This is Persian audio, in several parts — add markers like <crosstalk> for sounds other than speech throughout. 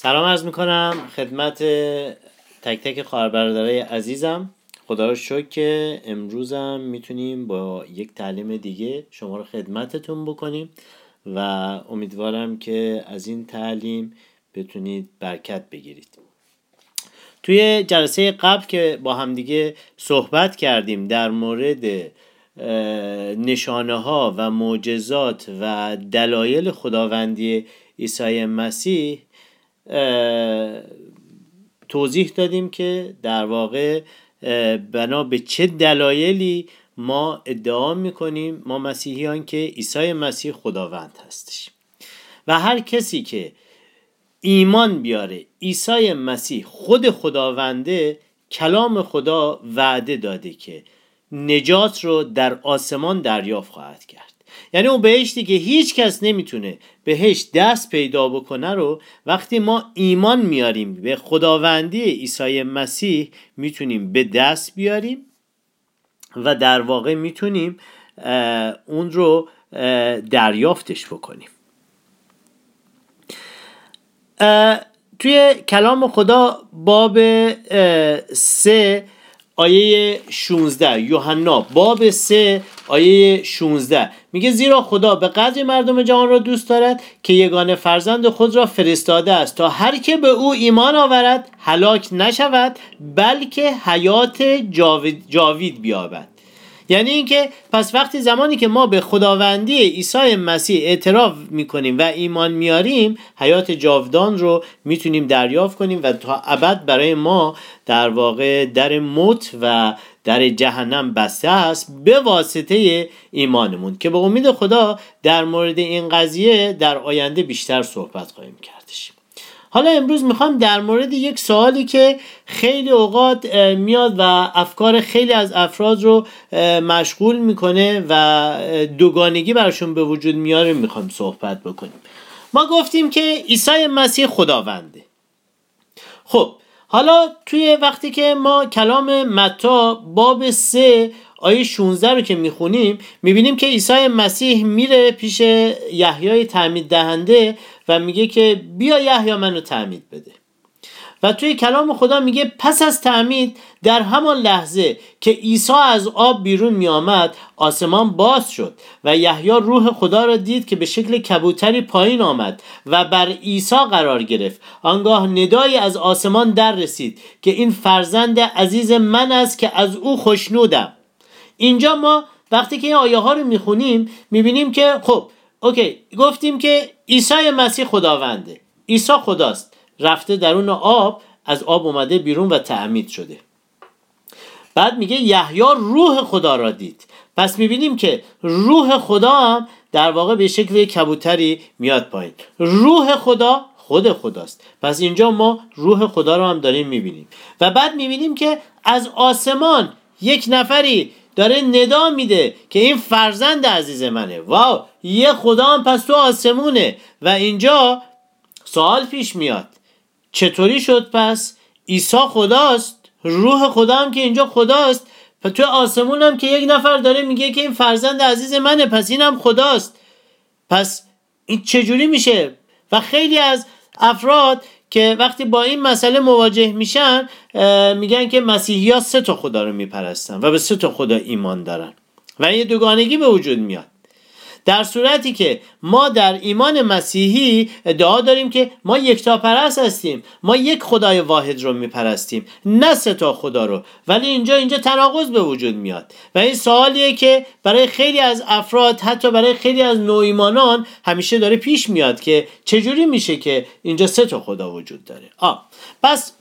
سلام عرض می‌کنم خدمت تک تک خواهر عزیزم. خدا رو شکر که امروزم می‌تونیم با یک تعلیم دیگه شما رو خدمتتون بکنیم و امیدوارم که از این تعلیم بتونید برکت بگیرید. توی جلسه قبل که با همدیگه صحبت کردیم در مورد نشانه ها و معجزات و دلایل خداوندی عیسی مسیح توضیح دادیم که در واقع بنا به چه دلایلی ما ادعا می‌کنیم ما مسیحیان که عیسی مسیح خداوند هستش. و هر کسی که ایمان بیاره عیسی مسیح خود خداونده کلام خدا وعده داده که نجات رو در آسمان دریافت خواهد کرد. یعنی اون بهشتی که هیچ کس نمی‌تونه بهش دست پیدا بکنه رو وقتی ما ایمان میاریم به خداوندی عیسی مسیح می‌تونیم به دست بیاریم و در واقع می‌تونیم اون رو دریافتش بکنیم. توی کلام خدا باب سه آیه 16 یوحنا باب 3 آیه 16 میگه زیرا خدا به قدر مردم جهان را دوست دارد که یگانه فرزند خود را فرستاده است تا هر که به او ایمان آورد هلاک نشود بلکه حیات جاوید, جاوید بیابد. یعنی اینکه پس وقتی زمانی که ما به خداوندی عیسی مسیح اعتراف می‌کنیم و ایمان میاریم حیات جاودان رو می‌تونیم دریافت کنیم و تا ابد برای ما در واقع در موت و در جهنم بسته است به واسطه ایمانمون که به امید خدا در مورد این قضیه در آینده بیشتر صحبت خواهیم کردش حالا امروز می‌خوام در مورد یک سوالی که خیلی اوقات میاد و افکار خیلی از افراد رو مشغول می‌کنه و دوگانگی براشون به وجود میاره می‌خوام صحبت بکنیم. ما گفتیم که عیسی مسیح خداونده. خب حالا توی وقتی که ما کلام متا باب سه آیه 16 رو که می‌خونیم می‌بینیم که عیسی مسیح میره پیش یحیای تعمید دهنده و میگه که بیا یحیی منو تعمید بده. و توی کلام خدا میگه پس از تعمید در همان لحظه که عیسی از آب بیرون میآمد آسمان باز شد و یحیی روح خدا را دید که به شکل کبوتری پایین آمد و بر عیسی قرار گرفت. آنگاه ندایی از آسمان در رسید که این فرزند عزیز من است که از او خوشنودم. اینجا ما وقتی که این آیه ها رو می‌خونیم می‌بینیم که خب اوکی گفتیم که عیسی مسیح خداونده. عیسی خداست. رفته درون آب از آب اومده بیرون و تعمید شده. بعد میگه یحیی روح خدا را دید. پس می‌بینیم که روح خدا هم در واقع به شکل کبوتری میاد پایین. روح خدا خود خداست. پس اینجا ما روح خدا رو هم داریم می‌بینیم. و بعد می‌بینیم که از آسمان یک نفری داره ندا میده که این فرزند عزیز منه. واو یه خدا هم پس تو آسمونه. و اینجا سوال پیش میاد. چطوری شد پس؟ عیسی خداست؟ روح خدا هم که اینجا خداست؟ و تو آسمون هم که یک نفر داره میگه که این فرزند عزیز منه پس اینم خداست. پس این چجوری میشه؟ و خیلی از افراد که وقتی با این مسئله مواجه میشن میگن که مسیحی ها سه تا خدا رو میپرستن و به سه تا خدا ایمان دارن. و این دوگانگی به وجود میاد. در صورتی که ما در ایمان مسیحی ادعا داریم که ما یکتا پرست هستیم. ما یک خدای واحد رو میپرستیم. نه سه تا خدا رو. ولی اینجا اینجا تناقض به وجود میاد. و این سوالیه که برای خیلی از افراد حتی برای خیلی از نوعیمانان همیشه داره پیش میاد که چجوری میشه که اینجا سه تا خدا وجود داره. آ پس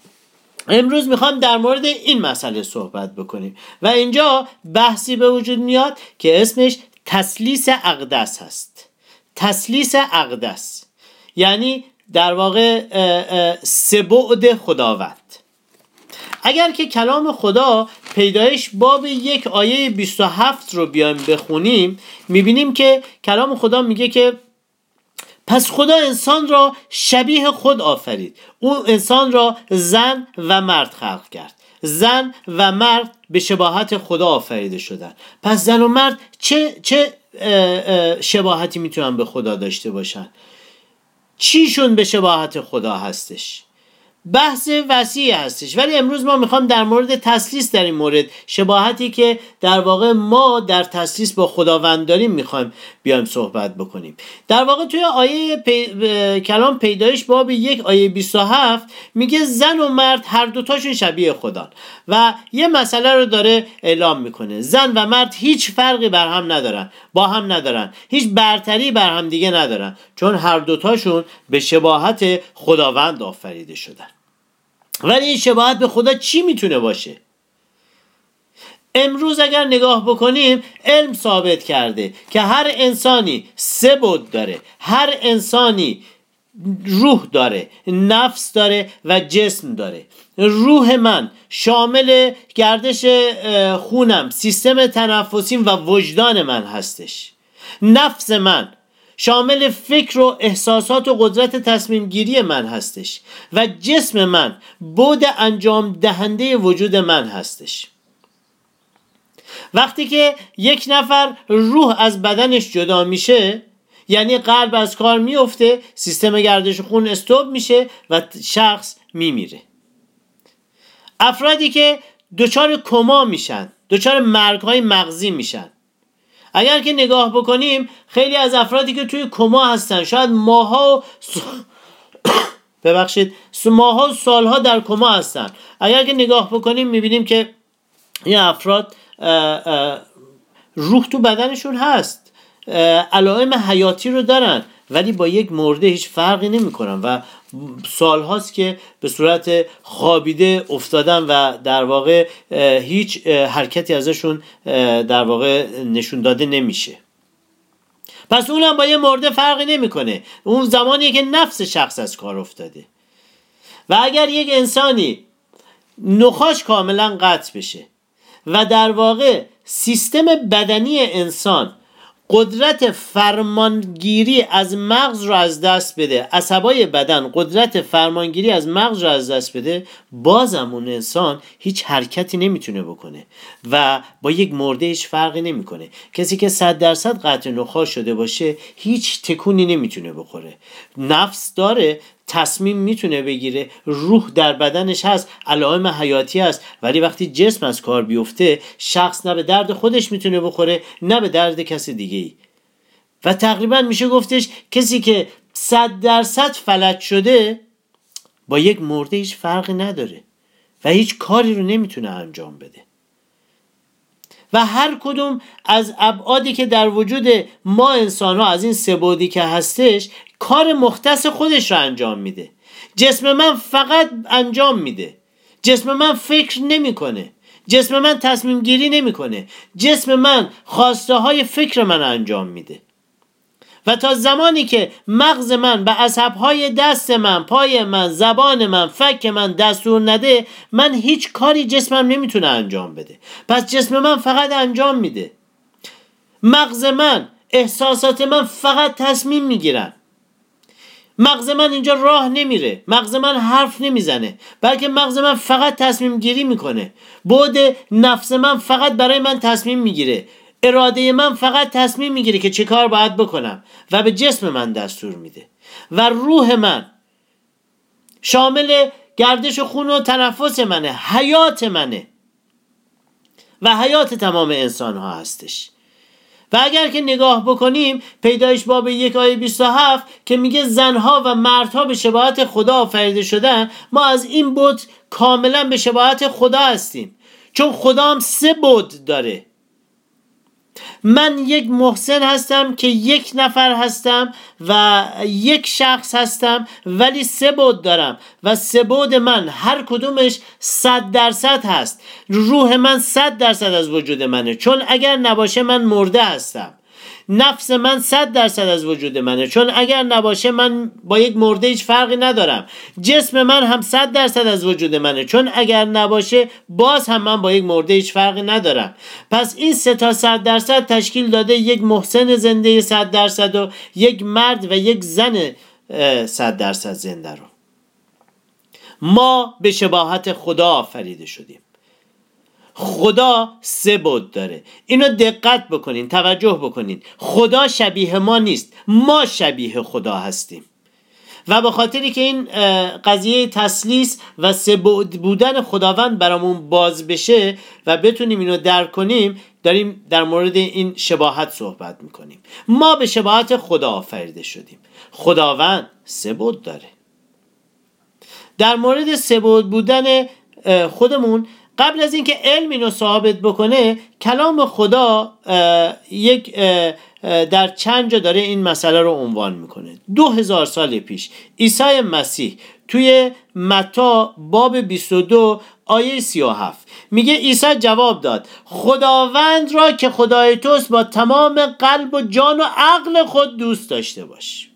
امروز می‌خوام در مورد این مسئله صحبت بکنیم. و اینجا بحثی به وجود میاد که اسمش تسلیس اقدس هست. تسلیس اقدس. یعنی در واقع سبعد خداوند. اگر که کلام خدا پیدایش باب یک آیه 27 رو بیایم بخونیم می‌بینیم که کلام خدا میگه که پس خدا انسان را شبیه خود آفرید. او انسان را زن و مرد خلق کرد. زن و مرد به شباهت خدا آفریده شدن. پس زن و مرد چه, چه شباهتی می‌تونن به خدا داشته باشن؟ چیشون به شباهت خدا هستش؟ بحث وسیعی هستش. ولی امروز ما می‌خوام در مورد تسلیس در این مورد شباهتی که در واقع ما در تسلیس با خداوند داریم می‌خوایم بیایم صحبت بکنیم. در واقع توی آیه پی... کلام پیدایش باب یک آیه 27 میگه زن و مرد هر دوتاشون شبیه خدا و یه مسئله رو داره اعلام می‌کنه. زن و مرد هیچ فرقی بر هم ندارن با هم ندارن هیچ برتری بر هم دیگه ندارن چون هر دوتاشون به شباهت خداوند آفریده شدن. ولی این شباهت به خدا چی می‌تونه باشه؟ امروز اگر نگاه بکنیم علم ثابت کرده که هر انسانی سه بود داره هر انسانی روح داره نفس داره و جسم داره. روح من شامل گردش خونم سیستم تنفسیم و وجدان من هستش. نفس من شامل فکر و احساسات و قدرت تصمیم گیری من هستش و جسم من بود انجام دهنده وجود من هستش. وقتی که یک نفر روح از بدنش جدا میشه یعنی قلب از کار میفته سیستم گردش خون استوب میشه و شخص میمیره. افرادی که دچار کما میشن دچار مرگ های مغزی میشن. اگر که نگاه بکنیم خیلی از افرادی که توی کما هستن شاید ماها و <coughs> ببخشید ماها و سالها در کما هستن. اگر که نگاه بکنیم می‌بینیم که این افراد روح تو بدنشون هست. علائم حیاتی رو دارن ولی با یک مرده هیچ فرقی نمی‌کنن و سال هاست که به صورت خوابیده افتادن و در واقع هیچ حرکتی ازشون در واقع نشون داده نمیشه. پس اونم با یه مرده فرقی نمی‌کنه. اون زمانی که نفس شخص از کار افتاده. و اگر یک انسانی نخاش کاملا قطع بشه و در واقع سیستم بدنی انسان قدرت فرمانگیری از مغز رو از دست بده. عصبای بدن قدرت فرمانگیری از مغز رو از دست بده. بازم اون انسان هیچ حرکتی نمی‌تونه بکنه و با یک مرده هیچ فرقی نمی‌کنه. کسی که صد درصد قطع نخواه شده باشه هیچ تکونی نمی‌تونه بخوره. نفس داره تصمیم می‌تونه بگیره روح در بدنش هست علائم حیاتی هست. ولی وقتی جسم از کار بیفته شخص نه به درد خودش می‌تونه بخوره نه به درد کسی دیگه ای و تقریبا میشه گفتش کسی که صد درصد فلج شده با یک مرده هیچ فرقی نداره و هیچ کاری رو نمی‌تونه انجام بده. و هر کدوم از ابعادی که در وجود ما انسان ها از این سبودی که هستش کار مختص خودش رو انجام میده. جسم من فقط انجام میده. جسم من فکر نمی‌کنه. جسم من تصمیم گیری نمی‌کنه. جسم من خواسته های فکر من انجام میده. و تا زمانی که مغز من به عصبهای دست من پای من زبان من فک من دستور نده من هیچ کاری جسمم نمی‌تونه انجام بده. پس جسم من فقط انجام میده. مغز من احساسات من فقط تصمیم می‌گیرن. مغز من اینجا راه نمیره. مغز من حرف نمی‌زنه. بلکه مغز من فقط تصمیم گیری می‌کنه. بود نفس من فقط برای من تصمیم می‌گیره. اراده من فقط تصمیم می‌گیره که چه کار باید بکنم و به جسم من دستور میده و روح من شامل گردش خون و تنفس منه حیات منه و حیات تمام انسان ها هستش. و اگر که نگاه بکنیم پیدایش باب یک آیه 27 که میگه زنها و مردها به شباهت خدا آفریده شدن ما از این بود کاملا به شباهت خدا هستیم. چون خدا هم سه بود داره. من یک محسن هستم که یک نفر هستم و یک شخص هستم ولی سه بود دارم و سه بود من هر کدومش صد درصد هست. روح من صد درصد از وجود منه. چون اگر نباشه من مرده هستم. نفس من صد درصد از وجود منه. چون اگر نباشه من با یک مرده هیچ فرقی ندارم. جسم من هم صد درصد از وجود منه. چون اگر نباشه باز هم من با یک مرده هیچ فرقی ندارم. پس این سه تا صد درصد تشکیل داده یک محسن زنده صد درصد و یک مرد و یک زن صد درصد زنده رو. ما به شباهت خدا آفریده شدیم. خدا سه بود داره. اینو دقت بکنین توجه بکنین. خدا شبیه ما نیست. ما شبیه خدا هستیم. و به خاطری که این قضیه تسلیس و سبود بودن خداوند برامون باز بشه و بتونیم اینو درک کنیم داریم در مورد این شباهت صحبت می‌کنیم. ما به شباهت خدا آفریده شدیم. خداوند سبود داره. در مورد سبود بودن خودمون قبل از اینکه علم اینو ثابت بکنه کلام خدا یک در چند جا داره این مسئله رو عنوان می‌کنه. دو هزار سال پیش عیسی مسیح توی متا باب 22 آیه 37 میگه عیسی جواب داد خداوند را که خدای توست با تمام قلب و جان و عقل خود دوست داشته باش.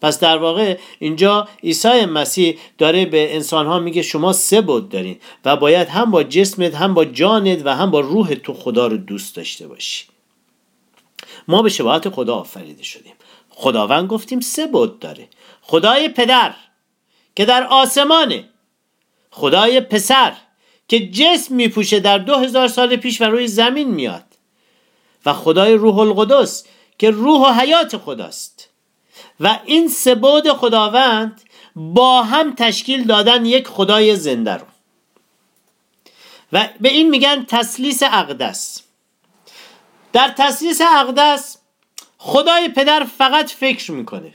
پس در واقع اینجا عیسی مسیح داره به انسان ها میگه شما سه بود دارین و باید هم با جسمت هم با جانت و هم با روح تو خدا رو دوست داشته باشی. ما به شباهت خدا آفریده شدیم. خداوند گفتیم سه بود داره. خدای پدر که در آسمانه. خدای پسر که جسم میپوشه در دو هزار سال پیش و روی زمین میاد. و خدای روح القدس که روح و حیات خداست. و این سبود خداوند با هم تشکیل دادن یک خدای زنده رو. و به این میگن تسلیس اقدس. در تسلیس اقدس خدای پدر فقط فکر می‌کنه.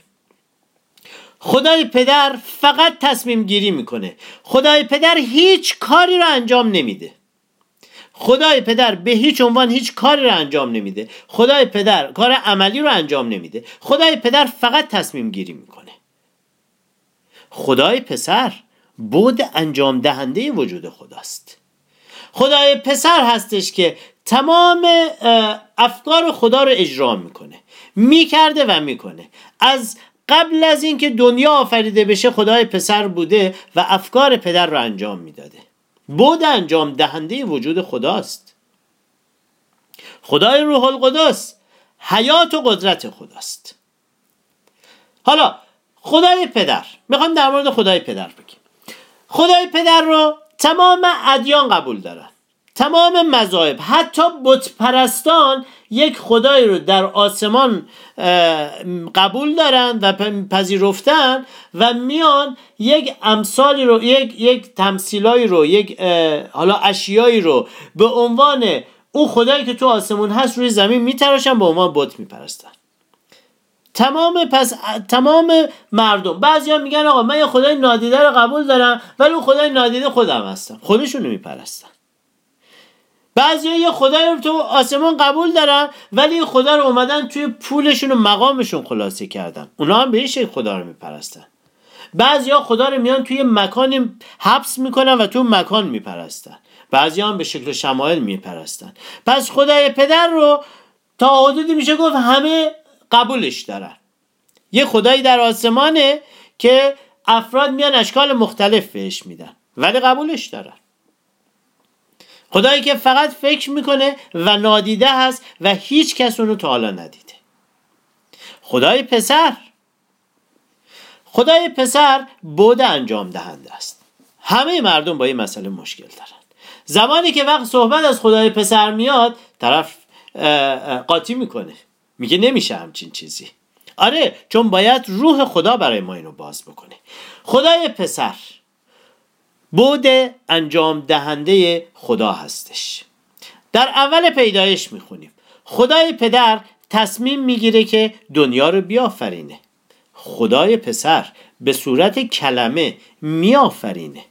خدای پدر فقط تصمیم گیری می‌کنه. خدای پدر هیچ کاری رو انجام نمیده. خدای پدر به هیچ عنوان هیچ کاری رو انجام نمیده. خدای پدر کار عملی رو انجام نمیده. خدای پدر فقط تصمیم گیری می‌کنه. خدای پسر بود انجام دهنده وجود خداست. خدای پسر هستش که تمام افکار خدا رو اجرا می‌کنه. می‌کرده و می‌کنه. از قبل از اینکه دنیا آفریده بشه خدای پسر بوده و افکار پدر رو انجام می‌داده. بود انجام دهنده وجود خداست. خدای روح القدس حیات و قدرت خداست. حالا خدای پدر می‌خوام در مورد خدای پدر بگیم. خدای پدر رو تمام ادیان قبول دارن. تمام مذاهب حتی بت پرستان یک خدای رو در آسمان قبول دارن و پذیرفتن و میان یک امثالی رو یک یک تمثیلایی رو یک حالا اشیایی رو به عنوان او خدایی که تو آسمون هست روی زمین میتراشن به عنوان بت میپرستن. تمام پس تمام مردم بعضیا میگن آقا من یه خدای نادیده رو قبول دارم ولی اون خدای نادیده خودم هستم خودشونو میپرستن. بعضی یه خدای رو تو آسمان قبول دارن ولی خدا رو اومدن توی پولشون و مقامشون خلاصه کردن. اونا هم به این شکل خدا رو میپرستن. بعضی ها خدا رو میان توی مکانی حبس می‌کنن و تو مکان میپرستن. بعضی هم به شکل شمایل میپرستن. پس خدای پدر رو تا حدودی میشه گفت همه قبولش دارن. یه خدایی در آسمانه که افراد میان اشکال مختلف بهش میدن ولی قبولش دارن. خدایی که فقط فکر می‌کنه و نادیده هست و هیچ کس اونو تا حالا ندیده. خدای پسر. خدای پسر بود انجام دهنده است. همه مردم با این مسئله مشکل دارن. زمانی که وقت صحبت از خدای پسر میاد طرف قاطی می‌کنه. میگه نمیشه همچین چیزی. آره چون باید روح خدا برای ما اینو باز بکنه. خدای پسر. بود انجام دهنده خدا هستش. در اول پیدایش می‌خونیم. خدای پدر تصمیم می‌گیره که دنیا رو بیافرینه. خدای پسر به صورت کلمه میآفرینه.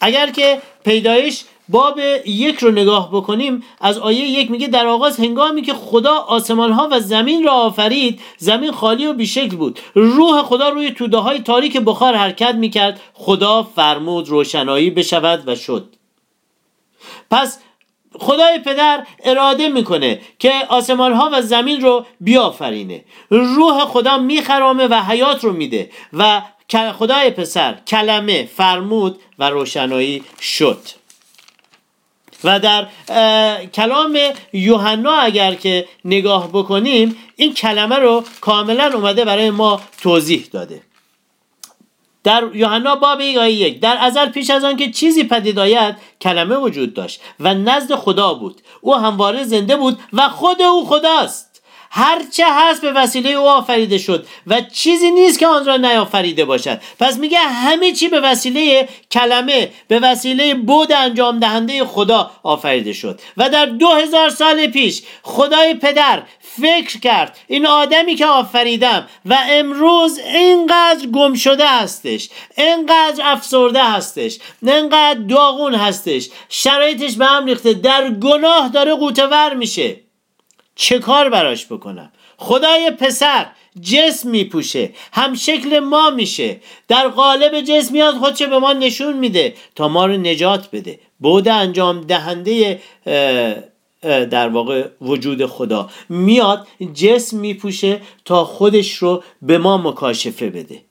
اگر که پیدایش باب یک رو نگاه بکنیم از آیه یک میگه در آغاز هنگامی که خدا آسمان ها و زمین را آفرید زمین خالی و بیشکل بود. روح خدا روی توده های تاریک بخار حرکت می‌کرد. خدا فرمود روشنایی بشود و شد. پس خدای پدر اراده می‌کنه که آسمان ها و زمین رو بیافرینه. روح خدا میخرامه و حیات رو میده و خدای پسر کلمه فرمود و روشنایی شد. و در کلام یوحنا اگر که نگاه بکنیم این کلمه رو کاملا اومده برای ما توضیح داده. در یوحنا باب یک در ازل پیش از آن که چیزی پدید آید کلمه وجود داشت و نزد خدا بود. او همواره زنده بود و خود او خداست. هرچه هست به وسیله او آفریده شد و چیزی نیست که آن را نیافریده باشد. پس میگه همه چی به وسیله کلمه به وسیله بود انجام دهنده خدا آفریده شد. و در دو هزار سال پیش خدای پدر فکر کرد این آدمی که آفریدم و امروز اینقدر گم شده هستش اینقدر افسرده هستش اینقدر داغون هستش شرایطش به هم ریخته در گناه داره قوتور میشه. چه کار براش بکنم؟ خدای پسر جسم میپوشه هم شکل ما میشه. در قالب جسم میاد خودشو به ما نشون میده؟ تا ما رو نجات بده. بود انجام دهنده در واقع وجود خدا. میاد جسم میپوشه تا خودش رو به ما مکاشفه بده.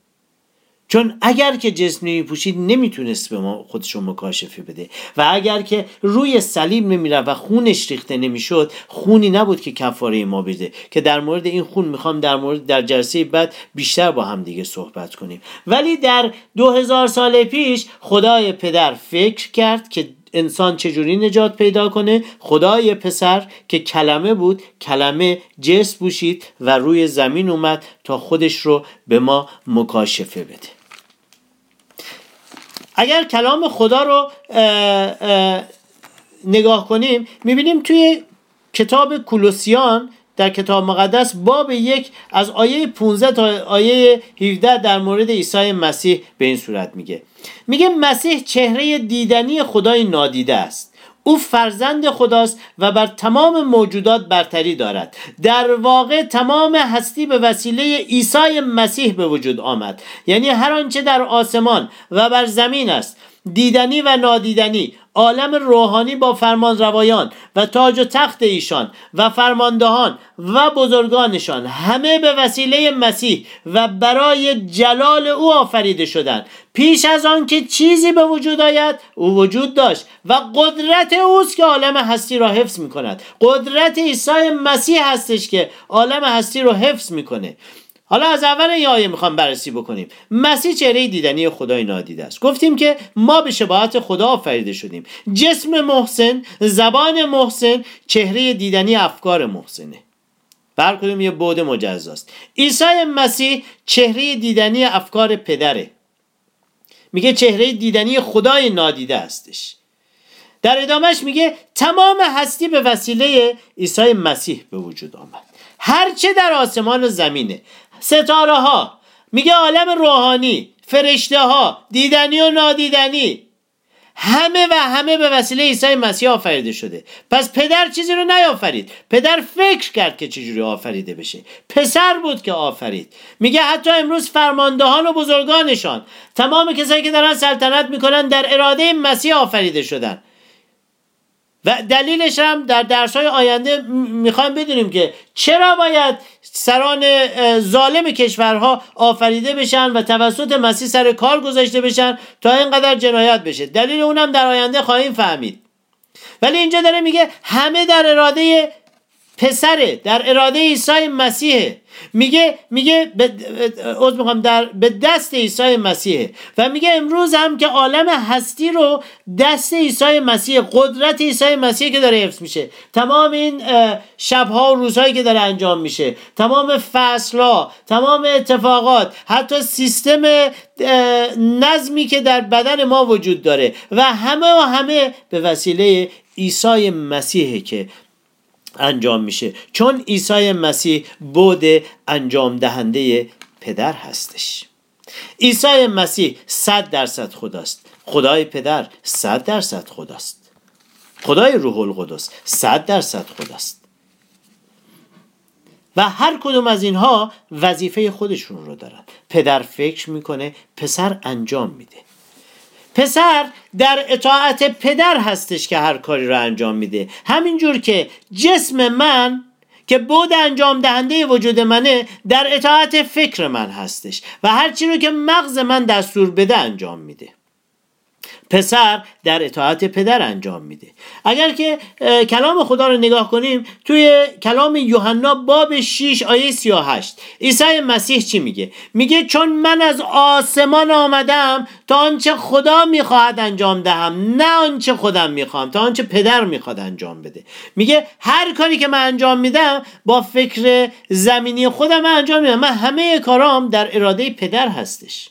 چون اگر که جسم نمیپوشید نمی‌تونست به ما خودش رو مکاشفه بده. و اگر که روی صلیب نمیره و خونش ریخته نمی‌شد خونی نبود که کفاره ما بده. که در مورد این خون می‌خوام در مورد در جلسه بعد بیشتر با هم دیگه صحبت کنیم. ولی در دو هزار سال پیش خدای پدر فکر کرد که انسان چجوری نجات پیدا کنه. خدای پسر که کلمه بود کلمه جس بوشید و روی زمین اومد تا خودش رو به ما مکاشفه بده. اگر کلام خدا رو نگاه کنیم می‌بینیم توی کتاب کولوسیان در کتاب مقدس باب یک از آیه 15 تا آیه 17 در مورد عیسی مسیح به این صورت میگه. میگه مسیح چهره دیدنی خدای نادیده است. او فرزند خداست و بر تمام موجودات برتری دارد. در واقع تمام هستی به وسیله عیسی مسیح به وجود آمد. یعنی هر آنچه در آسمان و بر زمین است دیدنی و نادیدنی عالم روحانی با فرمان روایان و تاج و تخت ایشان و فرماندهان و بزرگانشان همه به وسیله مسیح و برای جلال او آفریده شدند. پیش از آن که چیزی به وجود آید او وجود داشت و قدرت اوست که عالم هستی را حفظ می کند قدرت عیسی مسیح هستش که عالم هستی را حفظ می‌کنه. حالا از اول این آیه می‌خوام بررسی بکنیم. مسیح چهره دیدنی خدای نادیده است. گفتیم که ما به شباهت خدا آفریده شدیم. جسم محسن زبان محسن چهره دیدنی افکار محسنه. بر کدوم یه بعد مجزاست. عیسی مسیح چهره دیدنی افکار پدره. میگه چهره دیدنی خدای نادیده استش. در ادامهش میگه تمام هستی به وسیله عیسی مسیح به وجود آمد. هرچه در آسمان و زمینه ستاره ها میگه عالم روحانی فرشته ها دیدنی و نادیدنی. همه و همه به وسیله عیسی مسیح آفریده شده. پس پدر چیزی رو نیافرید. پدر فکر کرد که چجوری آفریده بشه. پسر بود که آفرید. میگه حتی امروز فرماندهان و بزرگانشان تمام کسایی که دارن سلطنت می‌کنن در اراده مسیح آفریده شدن. و دلیلش هم در درس های آینده می‌خوایم بدونیم که چرا باید سران ظالم کشورها آفریده بشن و توسط مسیح سر کار گذاشته بشن تا اینقدر جنایت بشه. دلیل اونم در آینده خواهیم فهمید. ولی اینجا داره میگه همه در اراده پسره در اراده عیسی مسیحه. میگه میگه از می‌خوام در به دست عیسی مسیحه. و میگه امروز هم که عالم هستی رو دست عیسی مسیح قدرت عیسی مسیح که داره حفظ میشه. تمام این شبها و روزهایی که داره انجام میشه. تمام فصلها تمام اتفاقات حتی سیستم نظمی که در بدن ما وجود داره. و همه و همه به وسیله عیسی مسیحه که انجام میشه. چون عیسی مسیح بود انجام دهنده پدر هستش. عیسی مسیح صد درصد خداست. خدای پدر صد درصد خداست. خدای روح القدس صد درصد خداست. و هر کدوم از اینها وظیفه خودشون رو دارن. پدر فکر می‌کنه پسر انجام میده. پسر در اطاعت پدر هستش که هر کاری رو انجام میده. همینجور که جسم من که بود انجام دهنده وجود منه در اطاعت فکر من هستش و هرچی رو که مغز من دستور بده انجام میده. پسر در اطاعت پدر انجام میده. اگر که کلام خدا رو نگاه کنیم توی کلام یوحنا باب 6 آیه 38 عیسی مسیح چی میگه؟ میگه چون من از آسمان آمدم تا آنچه خدا می‌خواهد انجام دهم نه آنچه خودم می‌خوام تا آنچه پدر می‌خواد انجام بده. میگه هر کاری که من انجام میدم با فکر زمینی خودم انجام میدم. من همه کارام در اراده پدر هستش.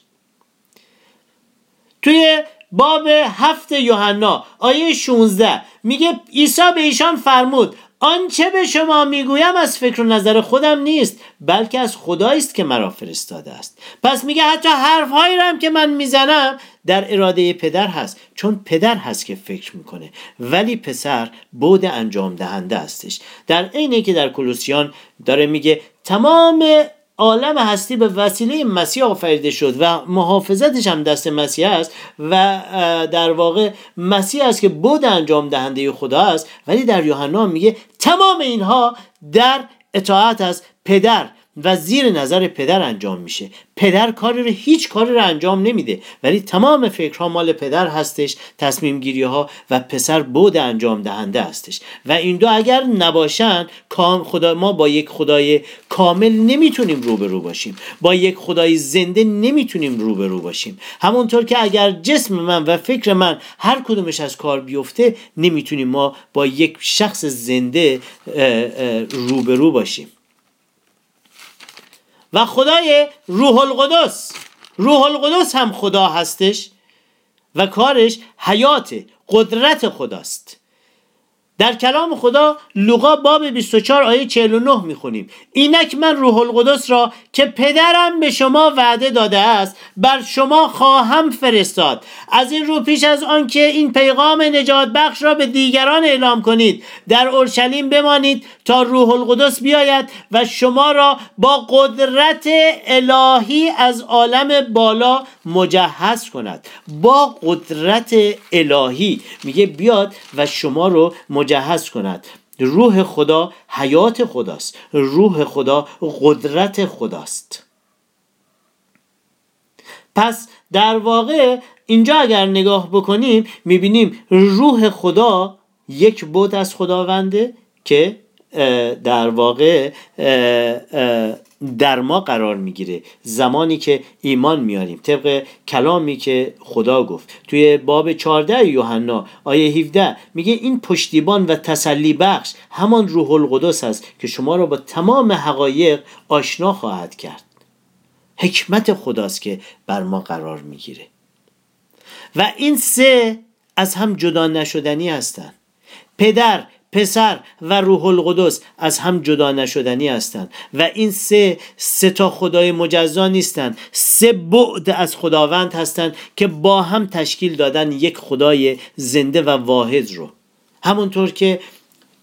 توی باب هفت یوحنا آیه 16 میگه عیسی به ایشان فرمود آنچه به شما می‌گویم از فکر و نظر خودم نیست بلکه از خدایی است که مرا فرستاده است. پس میگه حتی حرفهایی هم که من می‌زنم در اراده پدر هست چون پدر هست که فکر می‌کنه. ولی پسر بود انجام دهنده هستش. در عینه که در کلوسیان داره میگه تمام عالم هستی به وسیله مسیح آفریده شد و محافظتش هم دست مسیح است و در واقع مسیح است که بود انجام دهنده خدا است. ولی در یوحنا میگه تمام اینها در اطاعت از پدر. و زیر نظر پدر انجام میشه. پدر کاری رو هیچ کاری رو انجام نمیده. ولی تمام فکرها مال پدر هستش تصمیم گیری ها و پسر بود انجام دهنده هستش. و این دو اگر نباشن کام خدا ما با یک خدای کامل نمی‌تونیم روبرو باشیم. با یک خدای زنده نمی‌تونیم روبرو باشیم. همونطور که اگر جسم من و فکر من هر کدومش از کار بیفته نمی‌تونیم ما با یک شخص زنده روبرو باشیم. و خدای روح القدس. روح القدس هم خدا هستش و کارش حیات قدرت خداست. در کلام خدا لوقا باب 24 آیه 49 می‌خونیم. اینک من روح القدس را که پدرم به شما وعده داده است بر شما خواهم فرستاد. از این رو پیش از آنکه این پیغام نجات بخش را به دیگران اعلام کنید در اورشلیم بمانید تا روح القدس بیاید و شما را با قدرت الهی از عالم بالا مجهز کند. با قدرت الهی. میگه بیاد و شما رو مجهز کند. روح خدا حیات خداست. روح خدا قدرت خداست. پس در واقع اینجا اگر نگاه بکنیم می‌بینیم روح خدا یک بود از خداونده که در واقع در ما قرار می‌گیره. زمانی که ایمان میاریم. طبق کلامی که خدا گفت. توی باب 14 یوحنا آیه 17 میگه این پشتیبان و تسلی بخش همان روح القدس است که شما را با تمام حقایق آشنا خواهد کرد. حکمت خداست که بر ما قرار می‌گیره. و این سه از هم جدا نشدنی هستند پدر پسر و روح القدس از هم جدا نشدنی هستند و این سه سه تا خدای مجزا نیستند. سه بعد از خداوند هستند که با هم تشکیل دادن یک خدای زنده و واحد رو. همونطور که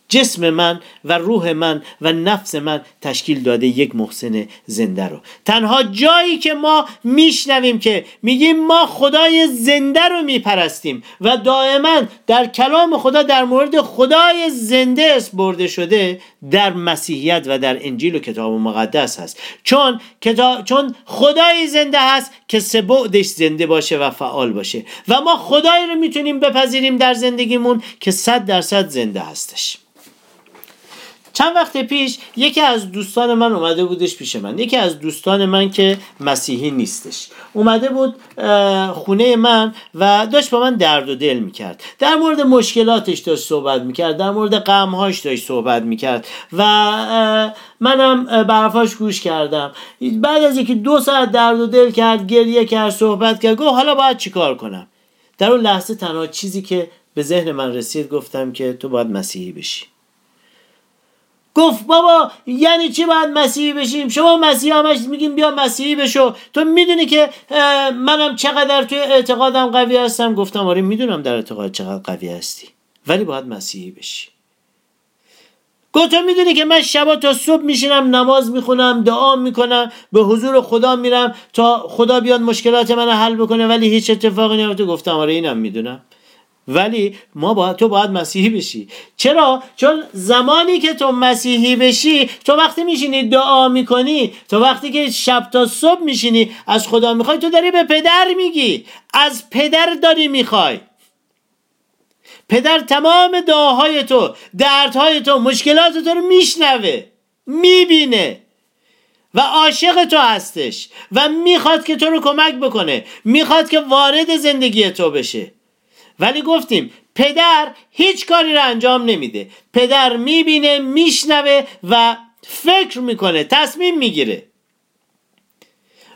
جسم من و روح من و نفس من تشکیل داده یک محسن زنده رو. تنها جایی که ما میشنویم که میگیم ما خدای زنده رو میپرستیم و دائما در کلام خدا در مورد خدای زنده برده شده در مسیحیت و در انجیل و کتاب مقدس هست. چون کتاب چون خدای زنده هست که سبعدش زنده باشه و فعال باشه. و ما خدایی رو می‌تونیم بپذیریم در زندگیمون که صد درصد زنده هستش. چند وقت پیش یکی از دوستان من اومده بودش پیش من. یکی از دوستان من که مسیحی نیستش. اومده بود خونه من و داشت با من درد و دل می‌کرد. در مورد مشکلاتش داشت صحبت می‌کرد در مورد غمهاش داشت صحبت می‌کرد و منم برفاش گوش کردم. بعد از اینکه دو ساعت درد و دل کرد گریه کرد صحبت کرد گفت حالا باید چیکار کنم؟ در اون لحظه تنها چیزی که به ذهن من رسید گفتم که تو باید مسیحی بشی. گفت بابا یعنی چی باید مسیحی بشیم؟ شما مسیحی همش میگیم بیا مسیحی بشو. تو می‌دونی که منم چقدر توی اعتقادم قوی هستم؟ گفتم آره می‌دونم در اعتقاد چقدر قوی هستی. ولی باید مسیحی بشی. گفت تو می‌دونی که من شبا تا صبح میشینم نماز می‌خونم دعا می‌کنم به حضور خدا میرم تا خدا بیاد مشکلات من حل بکنه ولی هیچ اتفاقی نمیفته گفتم آره اینم می‌دونم. ولی ما با تو باید مسیحی بشی. چرا؟ چون زمانی که تو مسیحی بشی تو وقتی میشینی دعا می‌کنی تو وقتی که شب تا صبح میشینی از خدا می‌خوای تو داری به پدر میگی. از پدر داری می‌خوای. پدر تمام دعاهای تو دردهای تو مشکلات تو رو میشنوه می‌بینه و عاشق تو هستش و می‌خواد که تو رو کمک بکنه می‌خواد که وارد زندگی تو بشه. ولی گفتیم پدر هیچ کاری رو انجام نمیده. پدر می‌بینه میشنوه و فکر می‌کنه تصمیم می‌گیره.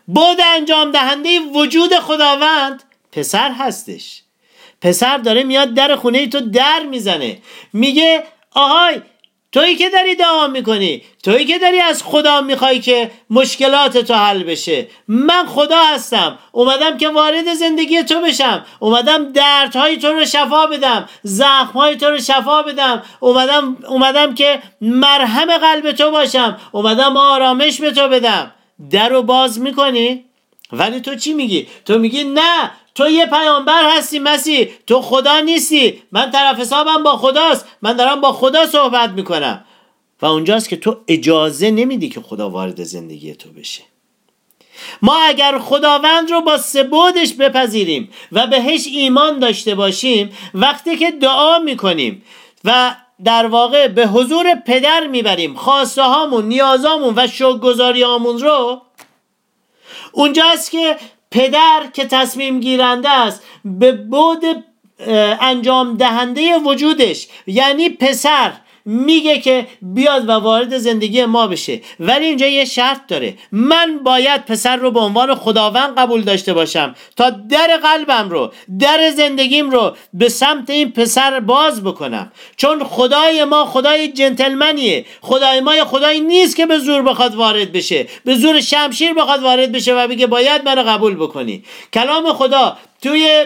بود انجام دهنده وجود خداوند پسر هستش. پسر داره میاد در خونه تو در می‌زنه. میگه آهای تویی که داری دعا می‌کنی؟ تویی که داری از خدا می‌خوای که مشکلات تو حل بشه؟ من خدا هستم. اومدم که وارد زندگی تو بشم. اومدم دردهای تو رو شفا بدم. زخمهای تو رو شفا بدم. اومدم اومدم که مرهم قلب تو باشم. اومدم آرامش به تو بدم. در رو باز می‌کنی؟ ولی تو چی میگی؟ تو میگی نه تو یه پیامبر هستی مسیح. تو خدا نیستی. من طرف حسابم با خداست. من دارم با خدا صحبت می‌کنم. و اونجاست که تو اجازه نمیدی که خدا وارد زندگی تو بشه. ما اگر خداوند رو با سبودش بپذیریم و بهش ایمان داشته باشیم وقتی که دعا می‌کنیم و در واقع به حضور پدر می‌بریم خواسته هامون نیازامون و شکرگزاری رو اونجاست که پدر که تصمیم گیرنده است به بود انجام دهنده وجودش یعنی پسر میگه که بیاد و وارد زندگی ما بشه. ولی اینجا یه شرط داره. من باید پسر رو به عنوان خداوند قبول داشته باشم تا در قلبم رو در زندگیم رو به سمت این پسر باز بکنم. چون خدای ما خدای جنتلمنیه. خدای ما خدایی نیست که به زور بخواد وارد بشه. به زور شمشیر بخواد وارد بشه و بگه باید منو قبول بکنی. کلام خدا توی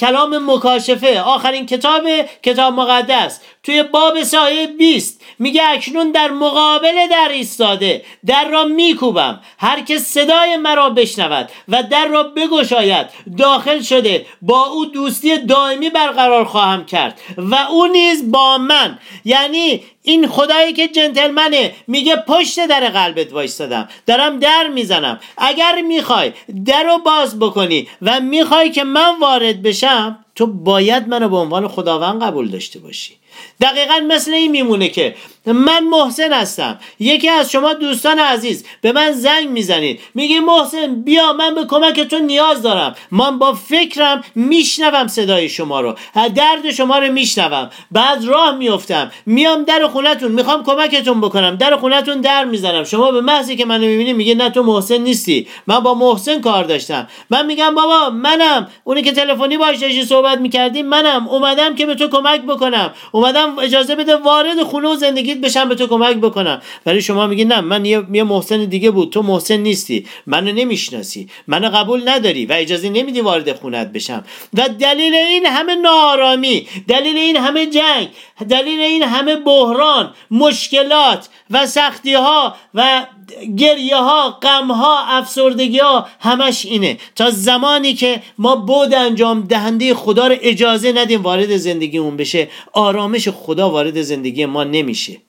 کلام مکاشفه آخرین کتاب کتاب مقدس. توی باب سایه 20 میگه اکنون در مقابل در ایستاده. در را میکوبم. هر که صدای مرا بشنود و در را بگشاید داخل شده. با او دوستی دائمی برقرار خواهم کرد و او نیز با من. یعنی این خدایی که جنتلمنه. میگه پشت در قلبت وایستادم. دارم در می‌زنم. اگر می‌خوای در رو باز بکنی و می‌خوای که من وارد بشم تو باید منو به عنوان خداوند قبول داشته باشی. دقیقا مثل این میمونه که من محسن هستم. یکی از شما دوستان عزیز به من زنگ می‌زنید. میگی محسن بیا من به کمک تو نیاز دارم. من با فکرم میشنوم صدای شما رو. درد شما رو میشنوم. بعد راه میفتم میام در خونتون. می‌خوام کمکتون بکنم. در خونتون در می‌زنم شما به محضی که منو می‌بینی میگه نه تو محسن نیستی. من با محسن کار داشتم. من میگم بابا منم. اونی که تلفنی باش صحبت می‌کردی منم. اومدم که به تو کمک بکنم. اومدم اجازه بده وارد خونه و زندگیت بشم به تو کمک بکنم. ولی شما میگی نه من یه, محسن دیگه بود. تو محسن نیستی. منو نمی‌شناسی. منو قبول نداری و اجازه نمیدی وارد خونت بشم. و دلیل این همه نارامی دلیل این همه جنگ دلیل این همه بحران مشکلات و سختی ها و گریه ها غم ها افسردگی ها همش اینه. تا زمانی که ما بود انجام دهنده خدا رو اجازه ندیم وارد زندگیمون بشه آرامش خدا وارد زندگی ما نمیشه.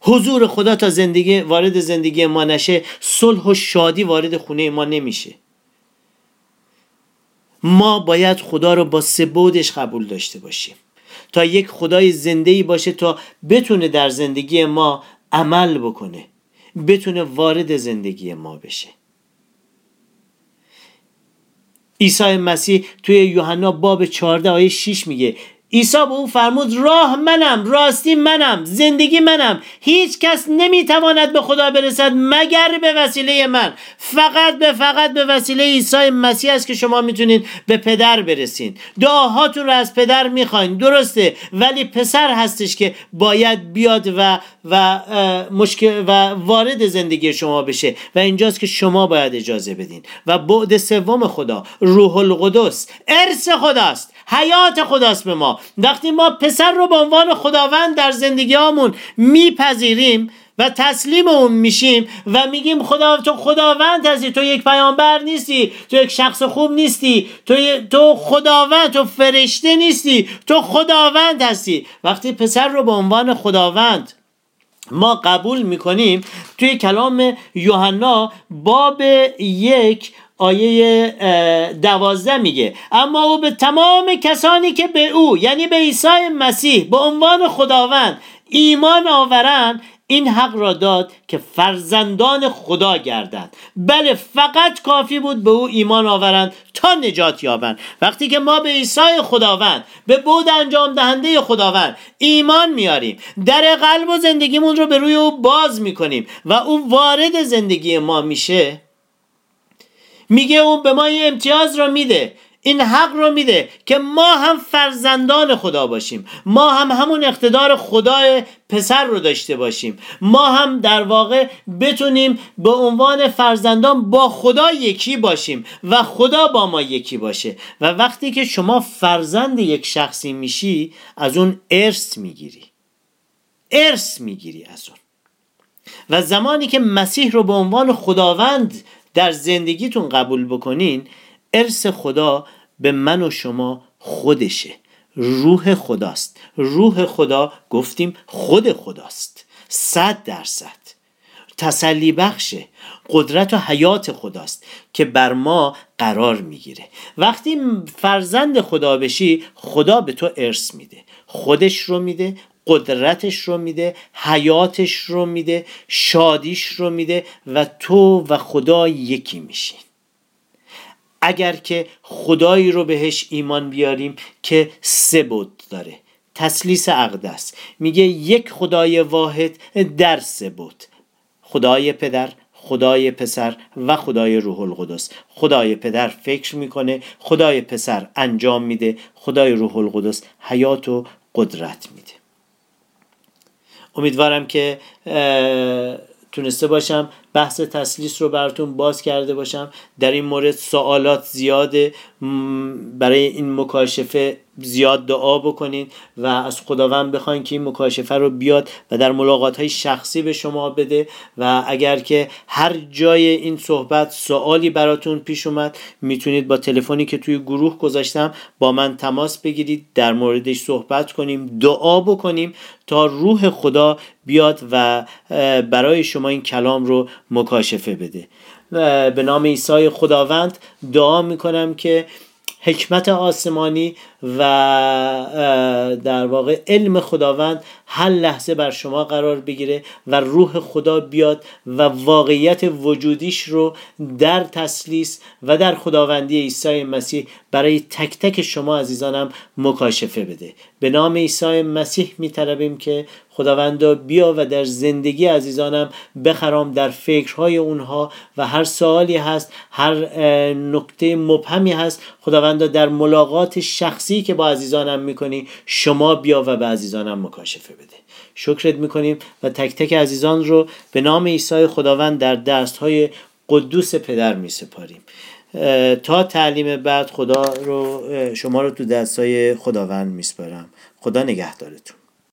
حضور خدا تا زندگی وارد زندگی ما نشه صلح و شادی وارد خونه ما نمیشه. ما باید خدا رو با سبودش قبول داشته باشیم. تا یک خدای زنده باشه تا بتونه در زندگی ما عمل بکنه. بتونه وارد زندگی ما بشه. عیسی مسیح توی یوحنا باب 14 آیه 6 میگه عیسی به او فرمود راه منم راستی منم زندگی منم. هیچ کس نمی‌تواند به خدا برسد مگر به وسیله من. فقط به فقط به وسیله عیسی مسیح است که شما می‌تونید به پدر برسین دعاهاتون رو از پدر می‌خواین درسته ولی پسر هستش که باید بیاد و و مشکل و وارد زندگی شما بشه و اینجاست که شما باید اجازه بدین. و بعد سوم خدا روح القدس ارث خداست. حیات خداست به ما. وقتی ما پسر رو به عنوان خداوند در زندگی همون میپذیریم و تسلیم اون میشیم و میگیم خدا تو خداوند هستی تو یک پیامبر نیستی تو یک شخص خوب نیستی تو تو خداوند تو فرشته نیستی تو خداوند هستی. وقتی پسر رو به عنوان خداوند ما قبول می‌کنیم توی کلام یوحنا باب یک آیه دوازده میگه اما او به تمام کسانی که به او یعنی به عیسی مسیح به عنوان خداوند ایمان آورند این حق را داد که فرزندان خدا گردند. بله فقط کافی بود به او ایمان آورند تا نجات یابند. وقتی که ما به عیسی خداوند به بود انجام دهنده خداوند ایمان میاریم در قلب و زندگیمون رو به روی او باز می‌کنیم و او وارد زندگی ما میشه. میگه اون به ما این امتیاز رو میده. این حق رو میده که ما هم فرزندان خدا باشیم. ما هم همون اقتدار خدای پسر رو داشته باشیم. ما هم در واقع بتونیم به عنوان فرزندان با خدا یکی باشیم و خدا با ما یکی باشه. و وقتی که شما فرزند یک شخصی میشی از اون ارث می‌گیری. ارث می‌گیری از اون. و زمانی که مسیح رو به عنوان خداوند در زندگیتون قبول بکنین ارث خدا به من و شما خودشه. روح خداست. روح خدا گفتیم خود خداست. صد درصد. تسلی بخشه. قدرت و حیات خداست که بر ما قرار می‌گیره. وقتی فرزند خدا بشی خدا به تو ارث میده. خودش رو میده قدرتش رو میده حیاتش رو میده شادیش رو میده و تو و خدا یکی میشین. اگر که خدایی رو بهش ایمان بیاریم که سه بود داره تسلیس اقدس. میگه یک خدای واحد در سه بود خدای پدر خدای پسر و خدای روح القدس. خدای پدر فکر می‌کنه خدای پسر انجام میده خدای روح القدس حیات و قدرت میده. امیدوارم که تونسته باشم. بحث تسلیس رو براتون باز کرده باشم. در این مورد سوالات زیاده. برای این مکاشفه زیاد دعا بکنین و از خداوند بخواین که این مکاشفه رو بیاد و در ملاقات های شخصی به شما بده و اگر که هر جای این صحبت سوالی براتون پیش اومد می‌تونید با تلفنی که توی گروه گذاشتم با من تماس بگیرید در موردش صحبت کنیم دعا بکنیم تا روح خدا بیاد و برای شما این کلام رو مکاشفه بده. به نام عیسی خداوند دعا می‌کنم که حکمت آسمانی و در واقع علم خداوند هر لحظه بر شما قرار بگیره و روح خدا بیاد و واقعیت وجودیش رو در تسلیس و در خداوندی عیسی مسیح برای تک تک شما عزیزانم مکاشفه بده. به نام عیسی مسیح میطلبیم که خداوندا بیا و در زندگی عزیزانم بخرام در فکرهای اونها و هر سوالی هست هر نکته مبهمی هست خداوندا در ملاقات شخصی که با عزیزانم می‌کنی شما بیا و به عزیزانم مکاشفه بده. شکرت می‌کنیم و تک تک عزیزان رو به نام عیسی خداوند در دست های قدوس پدر میسپاریم. تا تعلیم بعد خدا رو شما رو تو دستای خداوند میسپارم. خدا نگهدارتون.